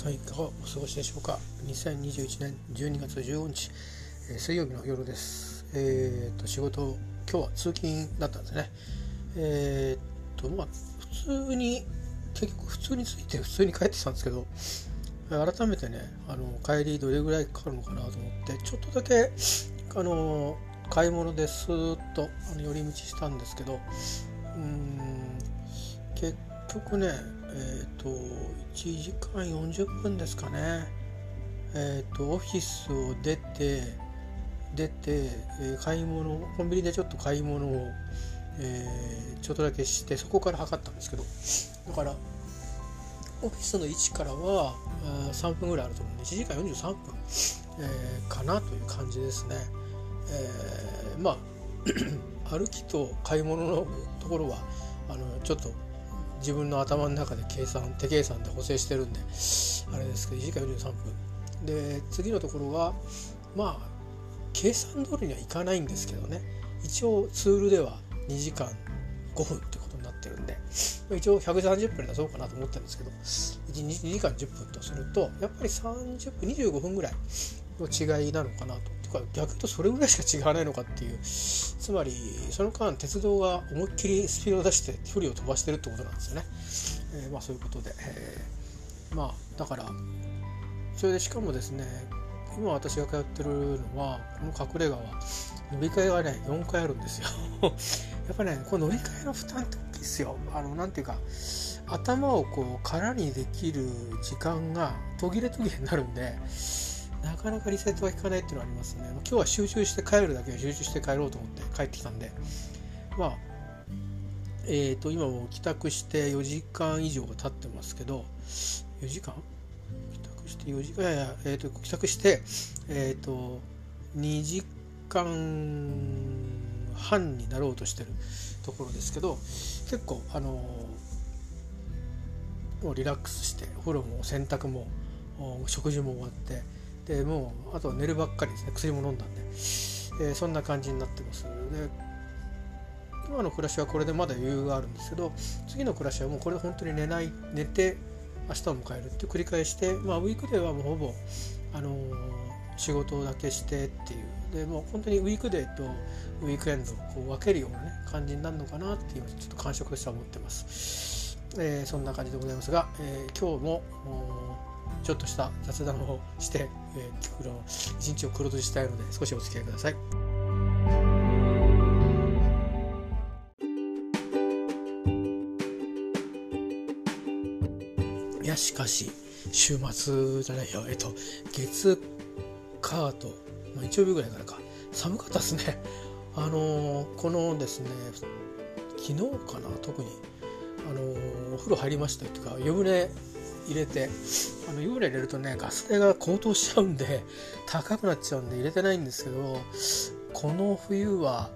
さんいかがお過ごしでしょうか。2021年12月15日、えー、水曜日の夜です。えー、と仕事今日は通勤だったんですね。えー、とまあ普通に結局普通について普通に帰ってきたんですけど改めてねあの帰りどれぐらいかかるのかなと思ってちょっとだけあの買い物ですーっとあの寄り道したんですけどうん結局ねえっ、ー、と1時間40分ですかねえっ、ー、とオフィスを出て出て、えー、買い物コンビニでちょっと買い物を、えちょっとだけしてそこから測ったんですけどだからオフィスの位置からは3分ぐらいあると思うんで1時間43分、えかなという感じですね。えまあ 歩きと買い物のところはあのちょっと自分の頭の中で計算手計算で補正してるんであれですけど1時間43分。で次のところはまあ計算通りにはいかないんですけどね。一応ツールでは2時間5分ってことになってるんで。一応130分出そうかなと思ったんですけど 2, 2時間10分とするとやっぱり30分25分ぐらいの違いなのかなと。か逆とそれぐらいしか違わないのかっていう。つまりその間鉄道が思いっきりスピードを出して距離を飛ばしてるってことなんですよね。えー、まあそういうことで、えー、まあだからそれでしかもですね今私が通ってるのはこの隠れ家は乗り換えがね4回あるんですよ。やっぱねこの乗り換えの負担って大きいですよ。あのなんていうか頭をこう空にできる時間が途切れ途切れになるんでなかなかリセットが効かないっていうのはありますね。今日は集中して帰るだけは集中して帰ろうと思って帰ってきたんで。まあえーと、今も帰宅して4時間以上が経ってますけど4時間？帰宅して4時間？いやいや、えーと、帰宅して、えーと、2時間半になろうとしてるところですけど結構あのもうリラックスしてお風呂も洗濯も食事も終わってでもうあとは寝るばっかりですね。薬も飲んだんで、えー、そんな感じになってます。で今の暮らしはこれでまだ余裕があるんですけど次の暮らしはもうこれ本当に寝ない寝て明日を迎えるって繰り返してまあウィークデーはもうほぼあのー、仕事だけしてっていう。でもう本当にウィークデーとウィークエンドをこう分けるようなね感じになるのかなっていうちょっと感触としては思ってます、えー、そんな感じでございますが、えー、今日もちょっとした雑談をして、えー、の一日を黒閉じしたいので少しお付き合いください。いやしかし週末じゃないよ。えっと月火と、まあ、日曜日ぐらいからか。寒かったですね。あのー、このですね昨日かな特に。あのー、お風呂入りましたとか湯船入れてあの湯船入れるとねガス代が高騰しちゃうんで 高くなっちゃうんで入れてないんですけどこの冬は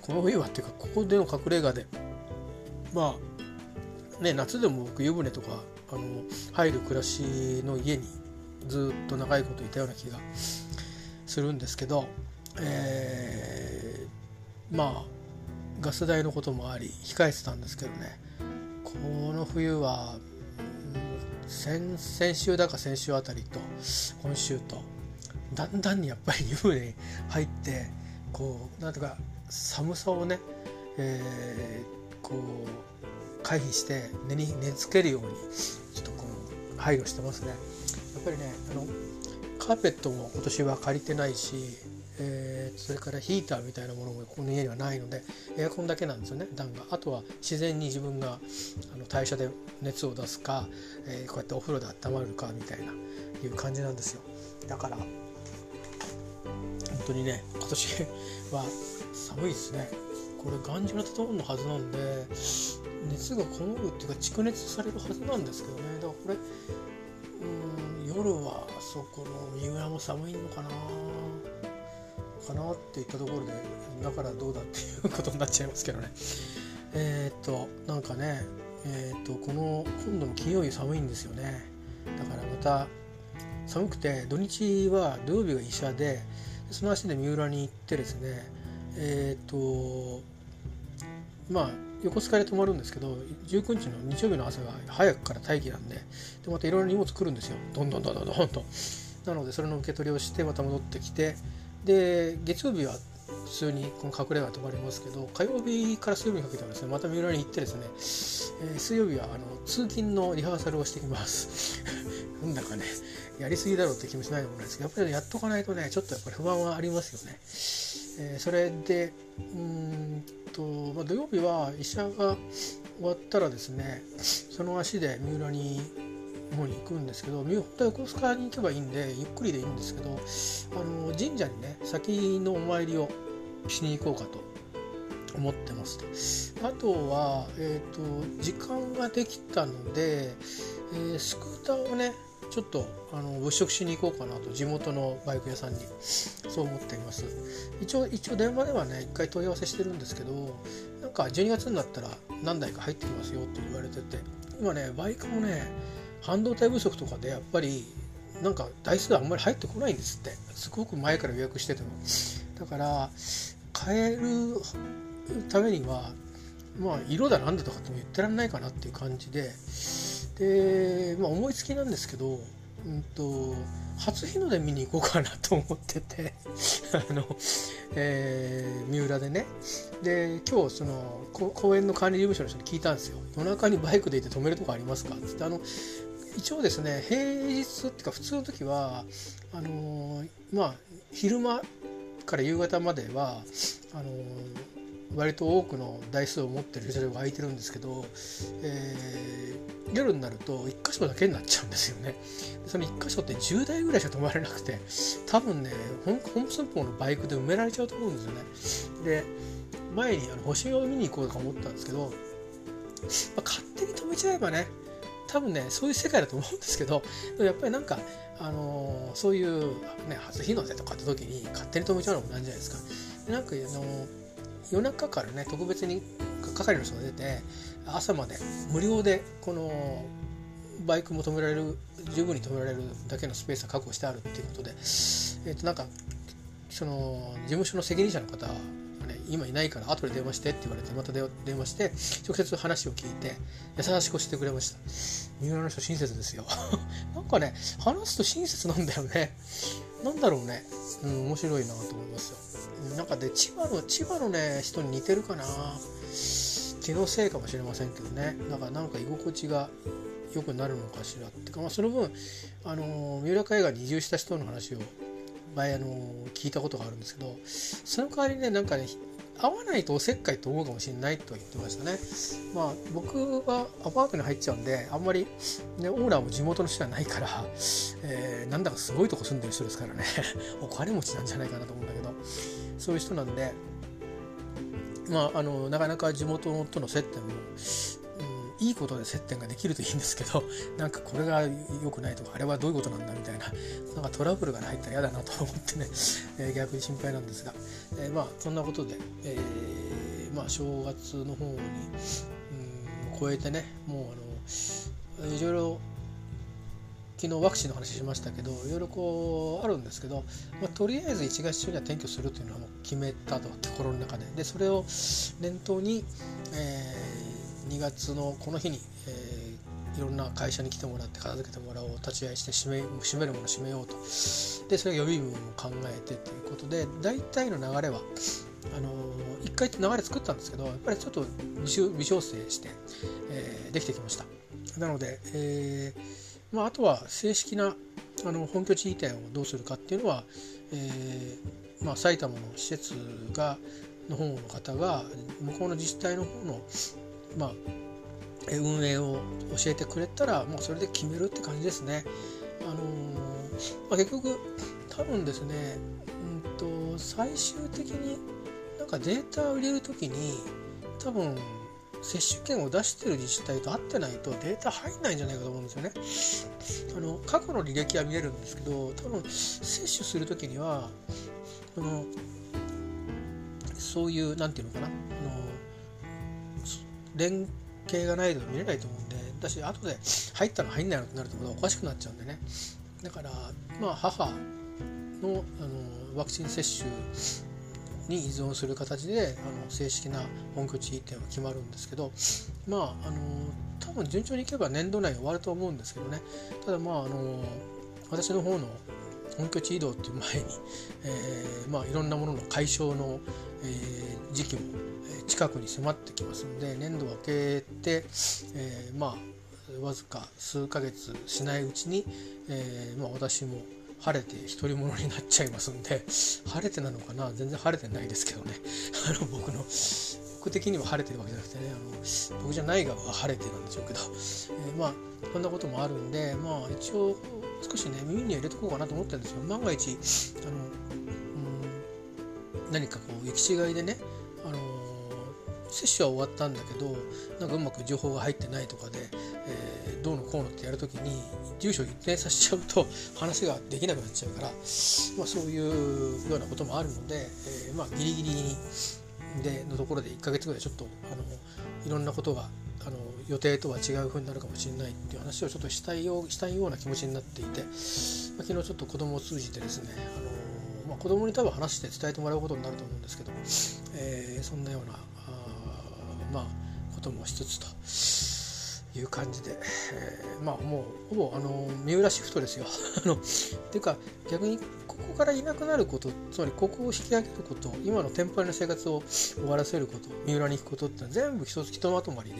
この冬はっていうかここでの隠れ家でまあね夏でも僕湯船とかあの入る暮らしの家にずっと長いこといたような気がするんですけど、えー、まあガス代のこともあり控えてたんですけどねこの冬は先先週だか先週あたりと今週とだんだんにやっぱり湯船に入ってこうなんとか寒さをね、えー、こう回避して寝に寝つけるようにちょっとこう配慮してますね。やっぱりねあのカーペットも今年は借りてないしえー、それからヒーターみたいなものもこの家にはないのでエアコンだけなんですよね暖が。あとは自然に自分があの代謝で熱を出すか、えー、こうやってお風呂で温まるかみたいないう感じなんですよ。だから本当にね今年 は寒いですね。これ頑丈な建物のはずなんで熱がこもるっていうか蓄熱されるはずなんですけどね。だからこれうん夜はそこの三浦も寒いのかな。かなっていったところでだからどうだっていうことになっちゃいますけどね。えー、っとなんかねえー、っとこの今度の金曜日寒いんですよね。だからまた寒くて土日は土曜日が医者でその足で三浦に行ってですねえー、っとまあ横須賀で泊まるんですけど19日の日曜日の朝が早くから待機なんででまたいろいろ荷物来るんですよ。どんどんどんどんどんと。なのでそれの受け取りをしてまた戻ってきてで月曜日は普通にこの隠れ家泊まりますけど火曜日から水曜日にかけてはですねまた三浦に行ってですね、えー、水曜日はあの通勤のリハーサルをしてきます。なんだかねやりすぎだろうって気もしないでもないですけどやっぱりやっとかないとねちょっとやっぱり不安はありますよね、えー、それでうんと、まあ、土曜日は医者が終わったらですねその足で三浦に方に行くんですけど本当は横須賀に行けばいいんでゆっくりでいいんですけどあの神社にね先のお参りをしに行こうかと思ってますあとは、えーと、時間ができたので、えー、スクーターをねちょっとあの物色しに行こうかなと地元のバイク屋さんに。そう思っています。一応一応電話ではね一回問い合わせしてるんですけどなんか12月になったら何台か入ってきますよって言われてて今ねバイクもね半導体不足とかでやっぱりなんか台数あんまり入ってこないんですって。すごく前から予約してても。だから変えるためにはまあ色だなんだとかっても言ってらんないかなっていう感じで。で、まあ、思いつきなんですけど、うんと、初日の出見に行こうかなと思ってて。あの、えー、三浦でね。で今日その公園の管理事務所の人に聞いたんですよ夜中にバイクで行って止めるとこありますか？っつってあの一応ですね平日っていうか普通の時はあのー、まあ昼間から夕方まではあのー、割と多くの台数を持ってる駐車場が空いてるんですけど、えー、夜になると1箇所だけになっちゃうんですよね。その1箇所って10台ぐらいしか止まれなくて多分ね本寸法のバイクで埋められちゃうと思うんですよね。で前にあの星を見に行こうとか思ったんですけど、まあ、勝手に止めちゃえばね多分ねそういう世界だと思うんですけどやっぱりなんか、あのー、そういう、ね、初日の出とかって時に勝手に止めちゃうのもなんじゃないですか。でなんか、あのー夜中からね特別に係の人が出て朝まで無料でこのバイクも止められる十分に止められるだけのスペースが確保してあるっていうことで、えー、となんかその事務所の責任者の方、今いないから後で電話してって言われてまた電話して直接話を聞いて優しくしてくれました。三浦の人親切ですよ。なんかね話すと親切なんだよね。なんだろうね、うん、面白いなと思いますよ。なんかで千葉の千葉のね人に似てるかな。気のせいかもしれませんけどね。だかなんか居心地が良くなるのかしらって。か、まあ、その分あの三浦海岸に移住した人の話を前あの聞いたことがあるんですけどその代わりねなんかね合わないとおせっかいと思うかもしれないと言ってましたね。まあ僕はアパートに入っちゃうんであんまり、ね、オーナーも地元の人じゃないから、えー、なんだかすごいとこ住んでる人ですからね お金持ちなんじゃないかなと思うんだけどそういう人なんで、まあ、あのなかなか地元との接点も、いいことで接点ができるといいんですけど なんかこれが良くないとかあれはどういうことなんだみたいななんかトラブルが入ったら嫌だなと思ってね、えー、逆に心配なんですが、えー、まあそんなことで、えー、まあ、正月の方に、うん、超えてねもうあのいろいろ昨日ワクチンの話しましたけどいろいろこうあるんですけど、まあ、とりあえず1月中には転居するというのはもう決めたと心の中で。でそれを念頭に、えー、2月のこの日に、えー、いろんな会社に来てもらって片付けてもらおう立ち会いして閉め閉めるもの閉めようと。でそれ予備軍を考えてということで大体の流れはあの一回流れ作ったんですけどやっぱりちょっと微調整して、えー、できてきました。なので、えーまあ、あとは正式なあの本拠地移転をどうするかっていうのは、えーまあ、埼玉の施設がの方の方が向こうの自治体の方の、まあ、運営を教えてくれたらもうそれで決めるって感じですね。あのー、まあ、結局多分ですね、うんと、最終的になんかデータを入れる時に多分接種券を出してる自治体と合ってないとデータ入んないんじゃないかと思うんですよね。あの過去の履歴は見れるんですけど多分接種する時にはあのそういう何て言うのかな連携がないと見れないと思うんで私後で入ったの入んないのってなるとまたおかしくなっちゃうんでね。だからまあ母のあのワクチン接種に依存する形であの正式な本拠地っていうのが決まるんですけどまああの多分順調にいけば年度内終わると思うんですけどね。ただまああの私の方の本拠地移動っていう前に、えー、まあ、いろんなものの解消の、えー、時期も近くに迫ってきますので年度を明けて、えー、まあわずか数ヶ月しないうちに、えまあ、私も晴れて独り者になっちゃいますんで晴れてなのかな？全然晴れてないですけどね。あの僕の僕的には晴れてるわけじゃなくてねあの僕じゃない側は晴れてるんでしょうけど、えー、まあそんなこともあるんでまあ一応少しね耳には入れとこうかなと思ってるんですよ万が一あの、うん、何かこう行き違いでね接種は終わったんだけどなんかうまく情報が入ってないとかで、えー、どうのこうのってやるときに住所を一転させちゃうと話ができなくなっちゃうから、まあ、そういうようなこともあるので、えー、まあギリギリでのところで1ヶ月ぐらいちょっとあのいろんなことがあの予定とは違う風になるかもしれないっていう話をちょっとしたいようしたいような気持ちになっていて、まあ、昨日ちょっと子供を通じてですねあの、まあ、子供に多分話して伝えてもらうことになると思うんですけど、えー、そんなようなまあこともしつつと。いう感じで、えー、まあもうほぼあの三浦シフトですよ。あのっていうか逆にここからいなくなることつまりここを引き上げること今のテンポリの生活を終わらせること三浦に行くことって全部一つひとまとまり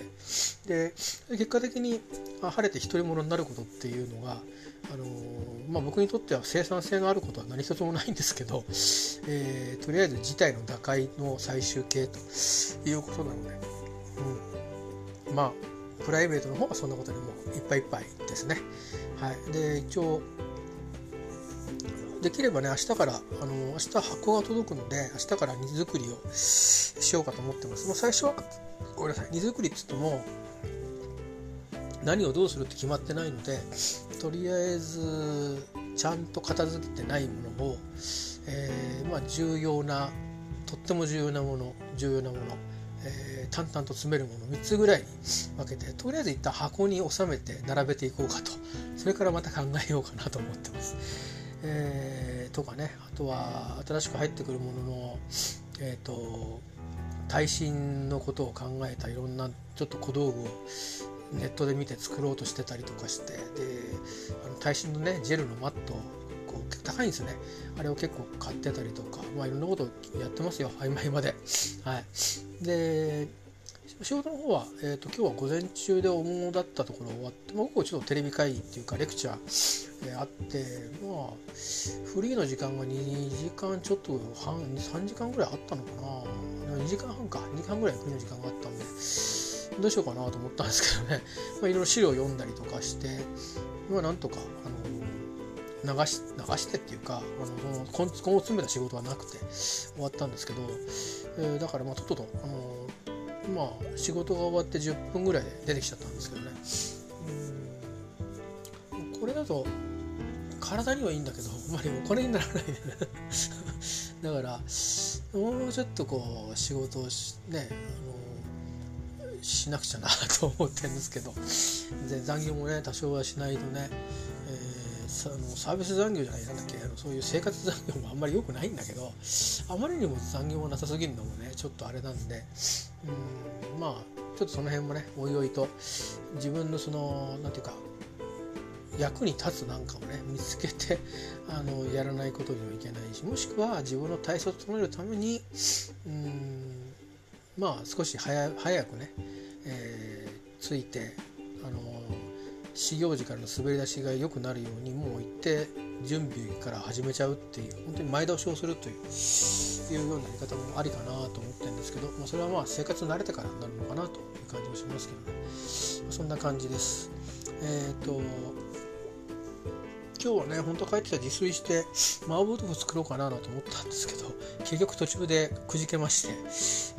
でで結果的に晴れて独り者になることっていうのがあのまあ、僕にとっては生産性のあることは何一つもないんですけど、えー、とりあえず事態の打開の最終形ということなので、うん、まあプライベートの方はそんなことでもいっぱいいっぱいですね。はい、で一応できればね明日からあの明日箱が届くので明日から荷造りをしようかと思ってます。もう最初はごめんなさい荷造りっつっても何をどうするって決まってないのでとりあえずちゃんと片付けてないものを、えー、まあ、重要なとっても重要なもの重要なものえー、淡々と詰めるもの3つぐらいに分けてとりあえず一旦箱に収めて並べていこうかとそれからまた考えようかなと思ってます。えー、とかねあとは新しく入ってくるものの、えーと、耐震のことを考えたいろんなちょっと小道具をネットで見て作ろうとしてたりとかしてであの耐震のねジェルのマット高いんですね。あれを結構買ってたりとかまあいろんなことやってますよ曖昧まで。はい。で仕事の方は、えーと、今日は午前中で主だったところ終わって、まあ、午後ちょっとテレビ会議っていうかレクチャー、えー、あってまあフリーの時間が2時間ちょっと半3時間ぐらいあったのかな。2時間半か。2時間ぐらいフリーの時間があったんでどうしようかなと思ったんですけどね、まあ、いろいろ資料を読んだりとかしてまあなんとかあの流し流してっていうかあのその根を詰めた仕事はなくて終わったんですけど、えー、だからまあとっととあのまあ仕事が終わって10分ぐらいで出てきちゃったんですけどね。うん。これだと体にはいいんだけどあまりお金にならないね。だからもうちょっとこう仕事をしねあのしなくちゃなと思ってるんですけど。で残業もね多少はしないとねあのサービス残業じゃないなんだっけそういう生活残業もあんまり良くないんだけどあまりにも残業がなさすぎるのもねちょっとあれなんでうんまあちょっとその辺もねおいおいと自分のその何て言うか役に立つなんかをね見つけてあのやらないことにはいけないしもしくは自分の体操を整えるためにうんまあ少し早早くね、えー、ついてあの始業時からの滑り出しが良くなるようにもう行って準備から始めちゃうっていう本当に前倒しをするといういうようなやり方もありかなと思ってるんですけど、まあ、それはまあ生活慣れてからになるのかなという感じもしますけどね、まあ、そんな感じです。えっ、ー、と今日はね本当帰ってきた自炊して麻婆豆腐作ろうかなと思ったんですけど結局途中でくじけまして、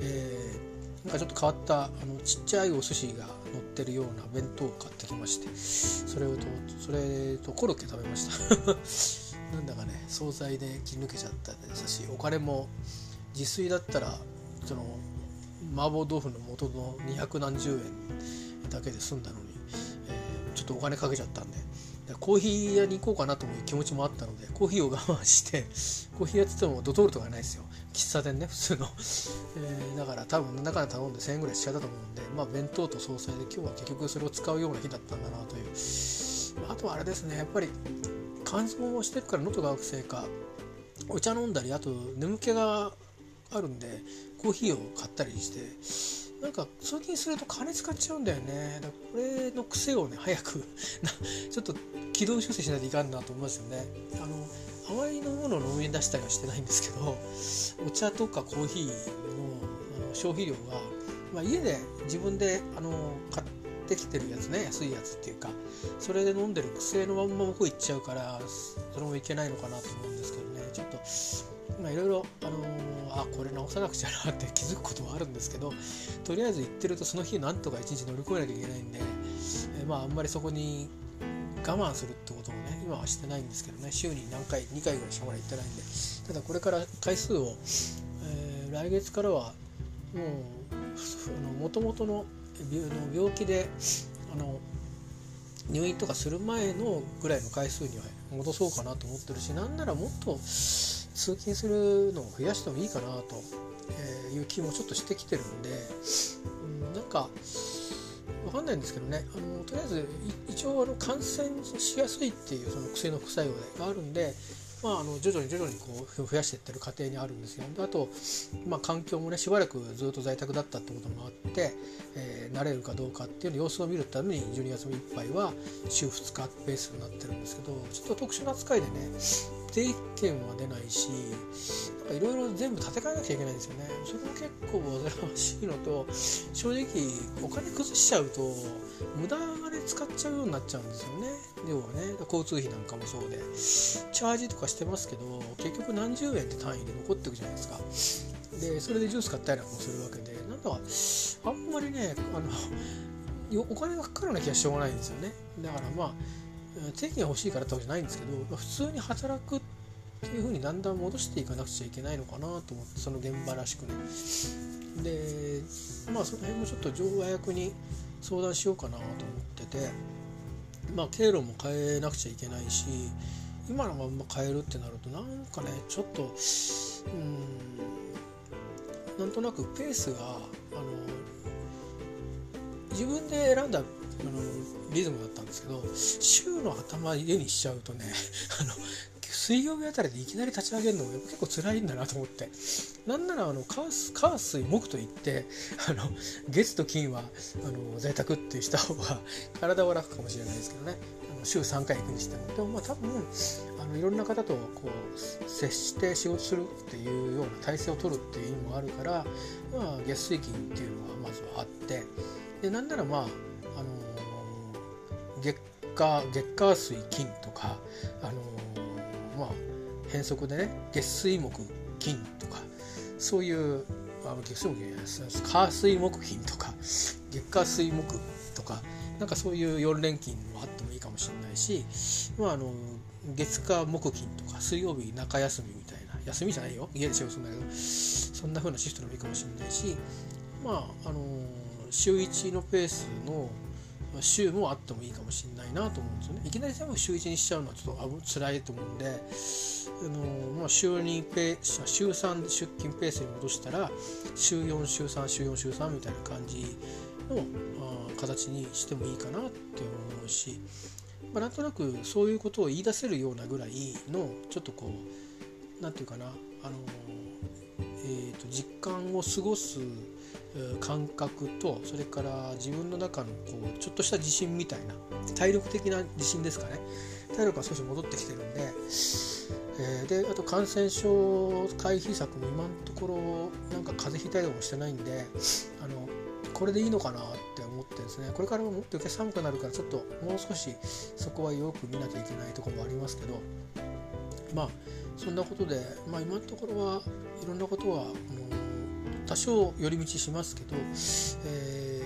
えー、なんかちょっと変わったあのちっちゃいお寿司が乗ってるような弁当を買ってきましてそれをとそれとコロッケ食べました。なんだかね惣菜で切り抜けちゃったですしお金も自炊だったらその麻婆豆腐の元の200何十円だけで済んだのに、えー、ちょっとお金かけちゃったんでコーヒー屋に行こうかなという気持ちもあったのでコーヒーを我慢してコーヒー屋って言ってもドトールとかないですよ。喫茶店ね普通の、えー、だから多分何だかんだ頼んで1000円ぐらいしちゃったと思うんでまあ弁当と総菜で今日は結局それを使うような日だったんだなという。あとはあれですねやっぱり乾燥をしてるから喉が悪くせいかお茶飲んだりあと眠気があるんでコーヒーを買ったりしてなんか通勤すると金使っちゃうんだよね。だこれの癖をね早く ちょっと軌道修正しないといかんなと思いますよね。あのあまりのものを飲み出したりはしてないんですけど お茶とかコーヒーのあの消費量が、まあ、家で自分であの買ってきてるやつね安いやつっていうかそれで飲んでる癖のまんま僕いっちゃうからそれもいけないのかなと思うんですけど。ちょっとまあいろいろあのー、あこれ直さなくちゃなって 気づくこともあるんですけどとりあえず行ってるとその日なんとか一日乗り越えなきゃいけないんで、え、まああんまりそこに我慢するってこともね今はしてないんですけどね週に何回2回ぐらいしかまだ行ってないんでただこれから回数を、えー、来月からはもうもともとの病気であの入院とかする前のぐらいの回数には戻そうかなと思ってるしなんならもっと通勤するのを増やしてもいいかなという気もちょっとしてきてるんで、うん、なんか分かんないんですけどねあのとりあえず一応あの感染しやすいっていうその薬の副作用があるんでまあ、あの徐々に徐々にこう増やしていってる過程にあるんですよ。であと、まあ、環境もねしばらくずっと在宅だったってこともあって、えー、慣れるかどうかっていう様子を見るために12月いっぱいは週2日ベースになってるんですけどちょっと特殊な扱いでね定期券は出ないしいろいろ全部建て替えなきゃいけないんですよね。それも結構煩わしいのと正直お金崩しちゃうと無駄金使っちゃうようになっちゃうんですよね。要はね交通費なんかもそうで。チャージとかしてますけど結局何十円って単位で残っていくじゃないですか。でそれでジュース買ったりなんかもするわけでなんだかあんまりねあのお金がかからなきゃしょうがないんですよね。だからまあ定期が欲しいからってわけじゃないんですけど、普通に働くっていうふうにだんだん戻していかなくちゃいけないのかなと思ってその現場らしくね。でまあその辺もちょっと上和役に相談しようかなと思っててまあ経路も変えなくちゃいけないし今のまま変えるってなるとなんかねちょっとうんなんとなくペースがあの自分で選んだあのリズムだったんですけど週の頭家にしちゃうとね あの水曜日あたりでいきなり立ち上げるのも結構辛いんだなと思って。なんならあの火水木といってあの月と金はあの在宅ってした方が体は楽かもしれないですけどね。あの週3回行くにしても。でもまあ多分あのいろんな方とこう接して仕事するっていうような体制を取るっていう意味もあるから、まあ、月水金っていうのがまずはあって。でなんならまあ、月火月火水金とか、あのまあ変則でね月水木金とかそういうあ月水木火水木金とか月火水木とかなんかそういう4連勤もあってもいいかもしれないし、まあ、あの月火木金とか水曜日中休みみたいな休みじゃないよ。家で仕事するんだけどそんな風なシフトでもいいかもしれないしまああの週1のペースの週もあってもいいかもしれないなと思うんですよね。いきなり全部週1にしちゃうのはちょっと辛いと思うんであの、まあ、週2ペ週3出勤ペースに戻したら週4週3週4週3みたいな感じのあ形にしてもいいかなって思うし、まあ、なんとなくそういうことを言い出せるようなぐらいのちょっとこう何て言うかなあの、えーと実感を過ごす感覚とそれから自分の中のこうちょっとした自信みたいな体力的な自信ですかね。体力が少し戻ってきてるんで、えー、であと感染症回避策も今のところなんか風邪ひいたりもしてないんであのこれでいいのかなって思ってですね。これからももっと余計寒くなるからちょっともう少しそこはよく見なきゃいけないとこもありますけどまあそんなことで、まあ、今のところはいろんなことは、う多少寄り道しますけど、え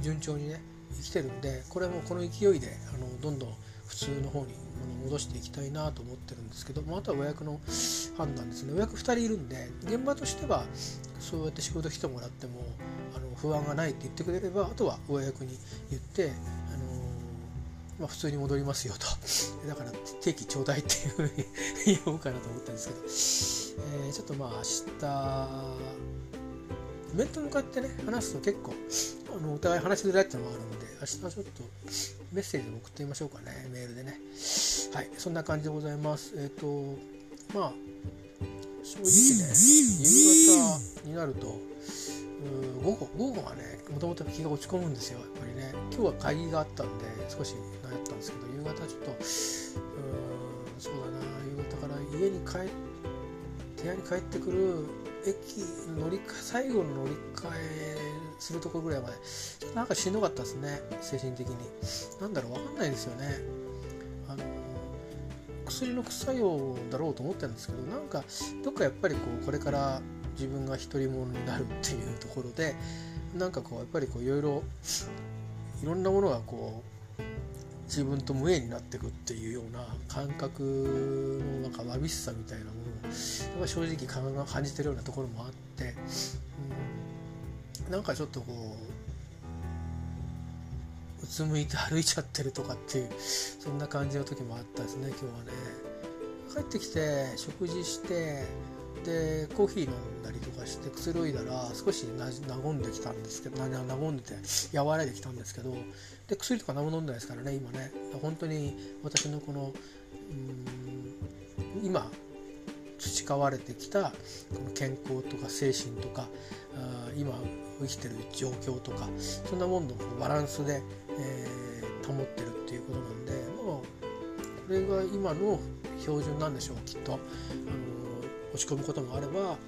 ー、順調にね生きてるんでこれもこの勢いであのどんどん普通の方に戻していきたいなと思ってるんですけど、まあ、あとは親役の判断ですね。親役2人いるんで現場としてはそうやって仕事来てもらってもあの不安がないって言ってくれればあとは親役に言って、あのまあ、普通に戻りますよと。だから定期ちょうだいっていうふうに 言おうかなと思ったんですけど、えー、ちょっとまあ明日面と向かってね話すと結構あのお互い話しづらいってのもあるので明日はちょっとメッセージを送ってみましょうかね。メールでね。はい。そんな感じでございます。えっ、ー、とまあ正直ね夕方になると午後午後はねもともと気が落ち込むんですよ。やっぱりね。今日は会議があったんで少し悩ったんですけど夕方ちょっとうんそうだな。夕方から家に帰って部屋に帰ってくる駅乗り換え最後の乗り換えするところぐらいまで。ちょっとなんかしんどかったですね精神的に。なんだろう分かんないですよね。あの薬の副作用だろうと思ってるんですけどなんかどっかやっぱりこうこれから自分が独り者になるっていうところでなんかこうやっぱりこういろいろいろんなものがこう自分と無縁になっていくっていうような感覚のなんかわびしさみたいなものを正直感じてるようなところもあって、うん、なんかちょっとこううつむいて歩いちゃってるとかっていうそんな感じの時もあったですね今日はね。帰ってきて食事してでコーヒー飲んだりとかしてくつろいだら少し和んできたんですけど和んでて和らいできたんですけどで薬とか何も飲んでないですからね今ね本当に私のこのうん今培われてきたこの健康とか精神とかあ今生きてる状況とかそんなもののバランスで、えー、保ってるっていうことなんでもうこれが今の標準なんでしょうきっと。あの落ち込むこともあればあのこ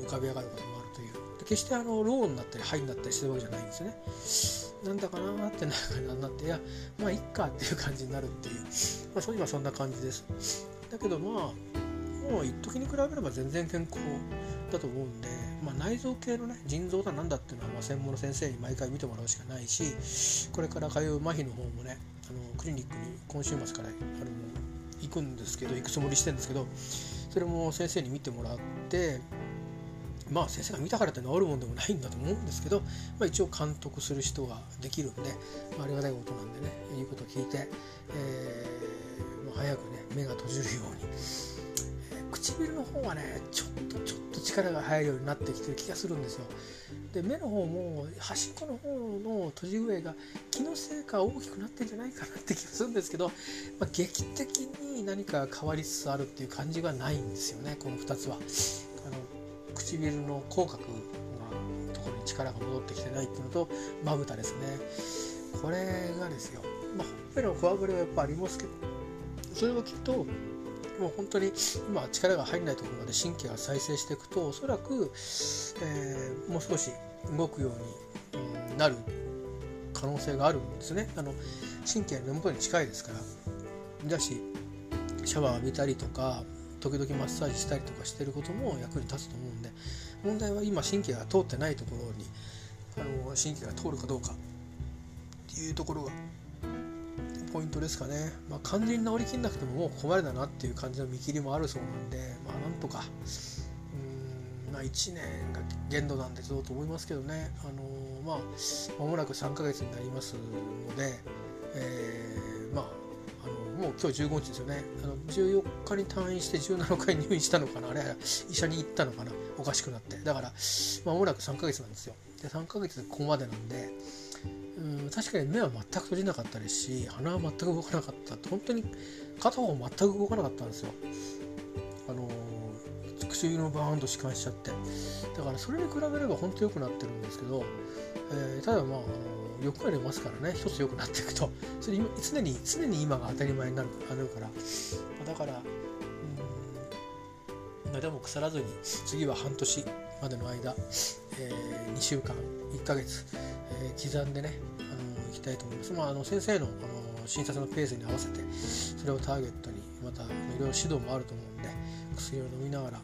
う浮かび上がることもあるというで決してあのローンになったりハイになったりしてるわけじゃないんですね。なんだかなってなるなっていやまあいっかっていう感じになるっていう、まあ、そう今そんな感じです。だけどまあもう一時に比べれば全然健康だと思うんで、まあ、内臓系のね腎臓だなんだっていうのはま専門の先生に毎回見てもらうしかないしこれから通う麻痺の方もねあのクリニックに今週末からあの行くんですけど行くつもりしてるんですけどそれも先生に見てもらってまあ先生が見たからって治るもんでもないんだと思うんですけど、まあ、一応監督する人ができるんで、まあ、ありがたいことなんでね言うことを聞いて、えー、もう早くね目が閉じるように、唇の方はねちょっとちょっと力が入るようになってきてる気がするんですよ。で目の方も端っこの方の閉じ具合が気のせいか大きくなってんじゃないかなって気がするんですけど、まあ、劇的に何か変わりつつあるっていう感じがないんですよねこの2つは。あの唇の口角がところに力が戻ってきてないっていうのとまぶたですねこれがですよ、まあ、ほっぺの上振れはやっぱありますけどそれはきっともう本当に今力が入らないところまで神経が再生していくとおそらく、えー、もう少し動くように、なる可能性があるんですね。あの神経の根元に近いですから。だしシャワー浴びたりとか時々マッサージしたりとかしてることも役に立つと思うんで問題は今神経が通ってないところにあの神経が通るかどうかっていうところがポイントですかね、まあ、完全に治りきんなくてももう困るだなっていう感じの見切りもあるそうなんでまあなんとかうんまあ1年が限度なんでどうと思いますけどね。あのー、まあ間もなく3ヶ月になりますので、えー、まああのもう今日15日ですよね。あの14日に退院して17日に入院したのかな。あれ医者に行ったのかな。おかしくなって。だから間もなく3ヶ月なんですよ。で3ヶ月でここまでなんでうん確かに目は全く閉じなかったですし鼻は全く動かなかった。本当に片方全く動かなかったんですよ。あの唇のバーンと弛緩しちゃって。だからそれに比べれば本当良くなってるんですけど、えー、ただまあ欲が出ますからね。一つ良くなっていくと。それ常に常に今が当たり前になるあるから。だからうんでも腐らずに次は半年までの間、えー、2週間1ヶ月、えー、刻んでねあのいきたいと思います。まあ、あの先生のあの診察のペースに合わせてそれをターゲットにまたいろいろ指導もあると思うんで薬を飲みながら、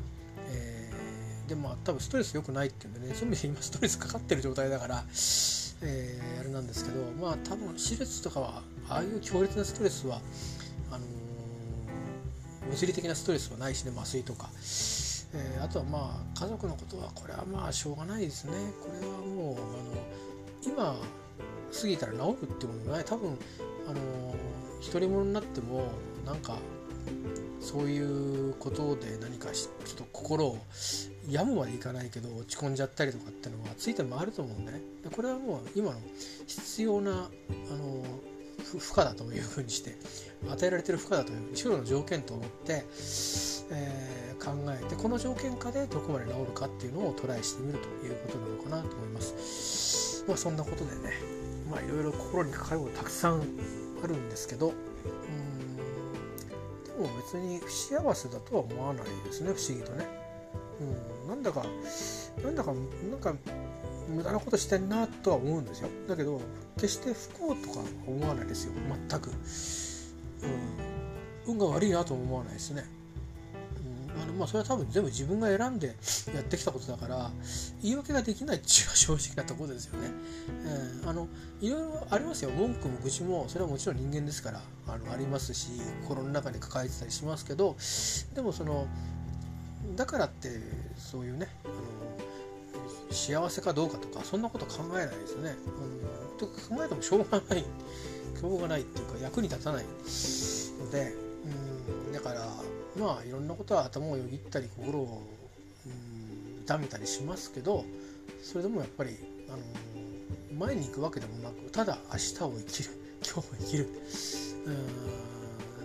えー、でも多分ストレス良くないっていうんでねそういう意味で今ストレスかかってる状態だから、えー、あれなんですけどまあ多分手術とかはああいう強烈なストレスはあのー、物理的なストレスはないしね麻酔とか。えー、あとはまあ家族のことはこれはまあしょうがないですねこれはもうあの今過ぎたら治るってもない多分あの独り者になってもなんかそういうことで何かちょっと心を病むまでいかないけど落ち込んじゃったりとかっていうのはついて回ると思うんでねでこれはもう今の必要なあの負荷だというふうにして与えられてる負荷だという一路の条件と思って、えー、考えてこの条件下でどこまで治るかっていうのをトライしてみるということなのかなと思います。まあ、そんなことでねまあいろいろ心にかかることたくさんあるんですけどうんでも別に不幸せだとは思わないですね不思議とね。うん、なんだかなんだかなんか無駄なことしてんなとは思うんですよ。だけど決して不幸とか思わないですよ。全く、うん、運が悪いなとも思わないですね、あのまあそれは多分全部自分が選んで やってきたことだから言い訳ができないっていうのは正直なところですよね、えー、あのいろいろありますよ。文句も愚痴もそれはもちろん人間ですからあのありますし心の中に抱えてたりしますけどでもそのだからってそういうねあの幸せかどうかとかそんなこと考えないですよね。うん、と考えてもしょうがない。しょうがないっていうか役に立たないので、まあいろんなことは頭をよぎったり心を、うん、痛めたりしますけどそれでもやっぱりあの前に行くわけでもなくただ明日を生きる。今日を生きる。うん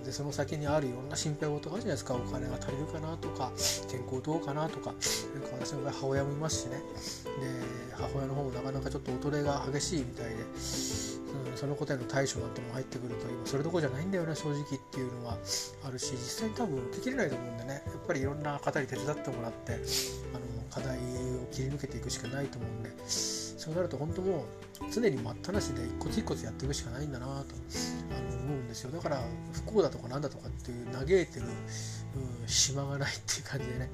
でその先にあるいろんな心配事があるじゃないですか。お金が足りるかなとか健康どうかなとかなんか私の場合母親もいますしね。で母親の方もなかなかちょっと衰えが激しいみたいで、そのことへの対処なんても入ってくると今それどころじゃないんだよね正直っていうのはあるし実際に多分受けきれないと思うんでねやっぱりいろんな方に手伝ってもらってあの課題を切り抜けていくしかないと思うんでそうなると本当もう常に待ったなしで一個一個やっていくしかないんだなとあの思うんですよ。だから不幸だとかなんだとかっていう嘆いてるうん島がないっていう感じでね、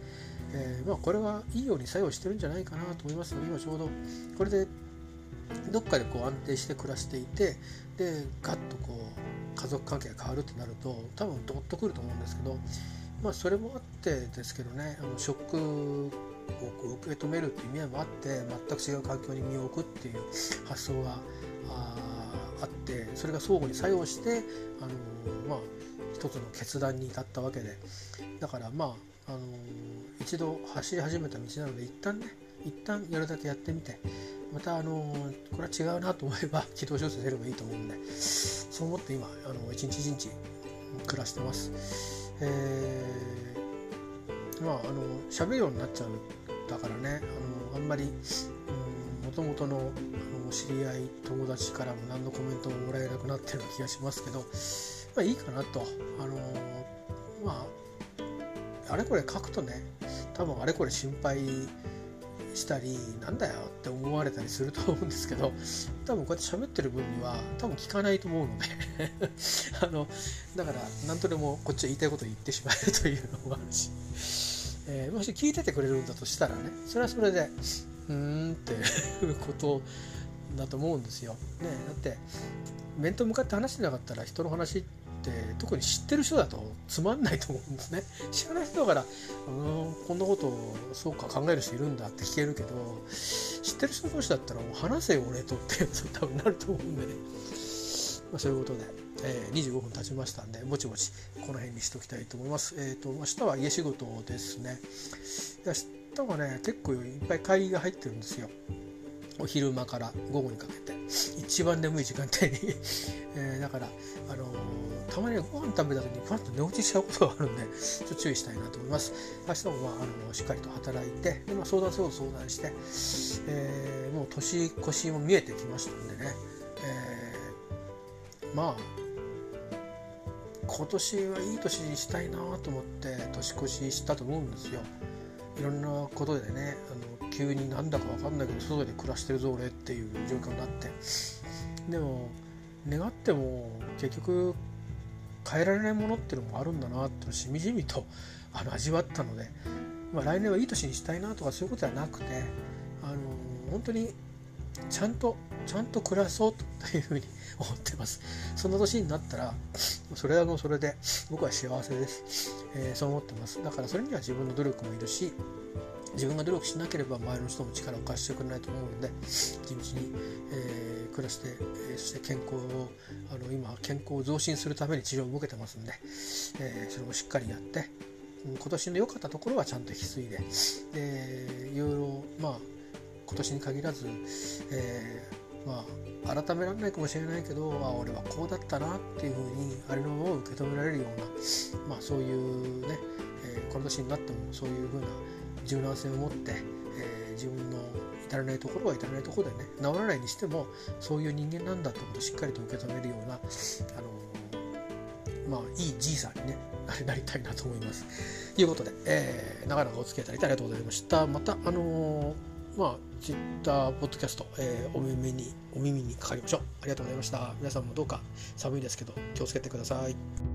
えー、まあ、これはいいように作用してるんじゃないかなと思います今ちょうどこれでどっかでこう安定して暮らしていてでガッとこう家族関係が変わるってなると多分ドッとくると思うんですけどまあそれもあってですけどねあのショックを受け止めるっていう意味合いもあって全く違う環境に身を置くっていう発想があってそれが相互に作用してあのまあ一つの決断に至ったわけで。だからまああの一度走り始めた道なので一旦ね一旦やるだけやってみてまたあのこれは違うなと思えば軌道修正すればいいと思うんでそう思って今あの一日一日暮らしてます。えーまああの喋るようになっちゃうだからねあのあんまりもともとのあの知り合い友達からも何のコメントももらえなくなってる気がしますけど、まあ、いいかなとあのまああれこれ書くとね多分あれこれ心配したりなんだよって思われたりすると思うんですけど 多分こうやって喋ってる分には多分聞かないと思うので あのだから何とでもこっちは言いたいことを言ってしまえるというのもあるし えー、もし聞いててくれるんだとしたらねそれはそれでうーんっていうことだと思うんですよ。ね、だって面と向かって話してなかったら人の話って特に知ってる人だとつまんないと思うんですね。知らない人だからうんこんなことをそうか考える人いるんだって聞けるけど知ってる人同士だったらもう話せよ俺とって 多分なると思うんでね。まあ、そういうことで。えー、25分経ちましたんでぼちぼちこの辺にしときたいと思います。えっ、ー、と明日は家仕事ですね。明日はね結構いっぱい会議が入ってるんですよ。お昼間から午後にかけて。一番眠い時間帯に。えー、だから、あのー、たまにご飯食べた時にふわっと寝落ちしちゃうことがあるんでちょっと注意したいなと思います。明日も、まあ、あのしっかりと働いてで、まあ、相談する相談して、えー、もう年越しも見えてきましたんでね、えー、まあ今年はいい年にしたいなと思って年越ししたと思うんですよ。いろんなことでねあの急になんだか分かんないけど外で暮らしてるぞ俺っていう状況になって。でも願っても結局変えられないものっていうのもあるんだなってしみじみとあの味わったので、まあ、来年はいい年にしたいなとかそういうことではなくてあの本当にちゃんとちゃんと暮らそうというふうに思ってます。その年になったらそれはもうそれで僕は幸せです、えー、そう思ってます。だからそれには自分の努力もいるし自分が努力しなければ周りの人も力を貸してくれないと思うので地道に、えー、暮らして、えー、そして健康をあの今健康を増進するために治療を受けてますんで、えー、それもしっかりやって今年の良かったところはちゃんと引き継いででいろいろまあ今年に限らず、えー、まあ改められないかもしれないけどあ俺はこうだったなっていうふうにあれのまま受け止められるような、まあ、そういうね、えー、この年になってもそういうふうな柔軟性を持って、えー、自分の至らないところは至らないところでね治らないにしてもそういう人間なんだってことをしっかりと受け止めるような、あのまあいいじいさんにね なりたいなと思います。ということで、えー、長々お付き合いいただいてありがとうございました。またあのーまあ、ツイッター、ポッドキャスト、えー、お耳に、お耳にかかりましょう。ありがとうございました。皆さんもどうか寒いですけど、気をつけてください。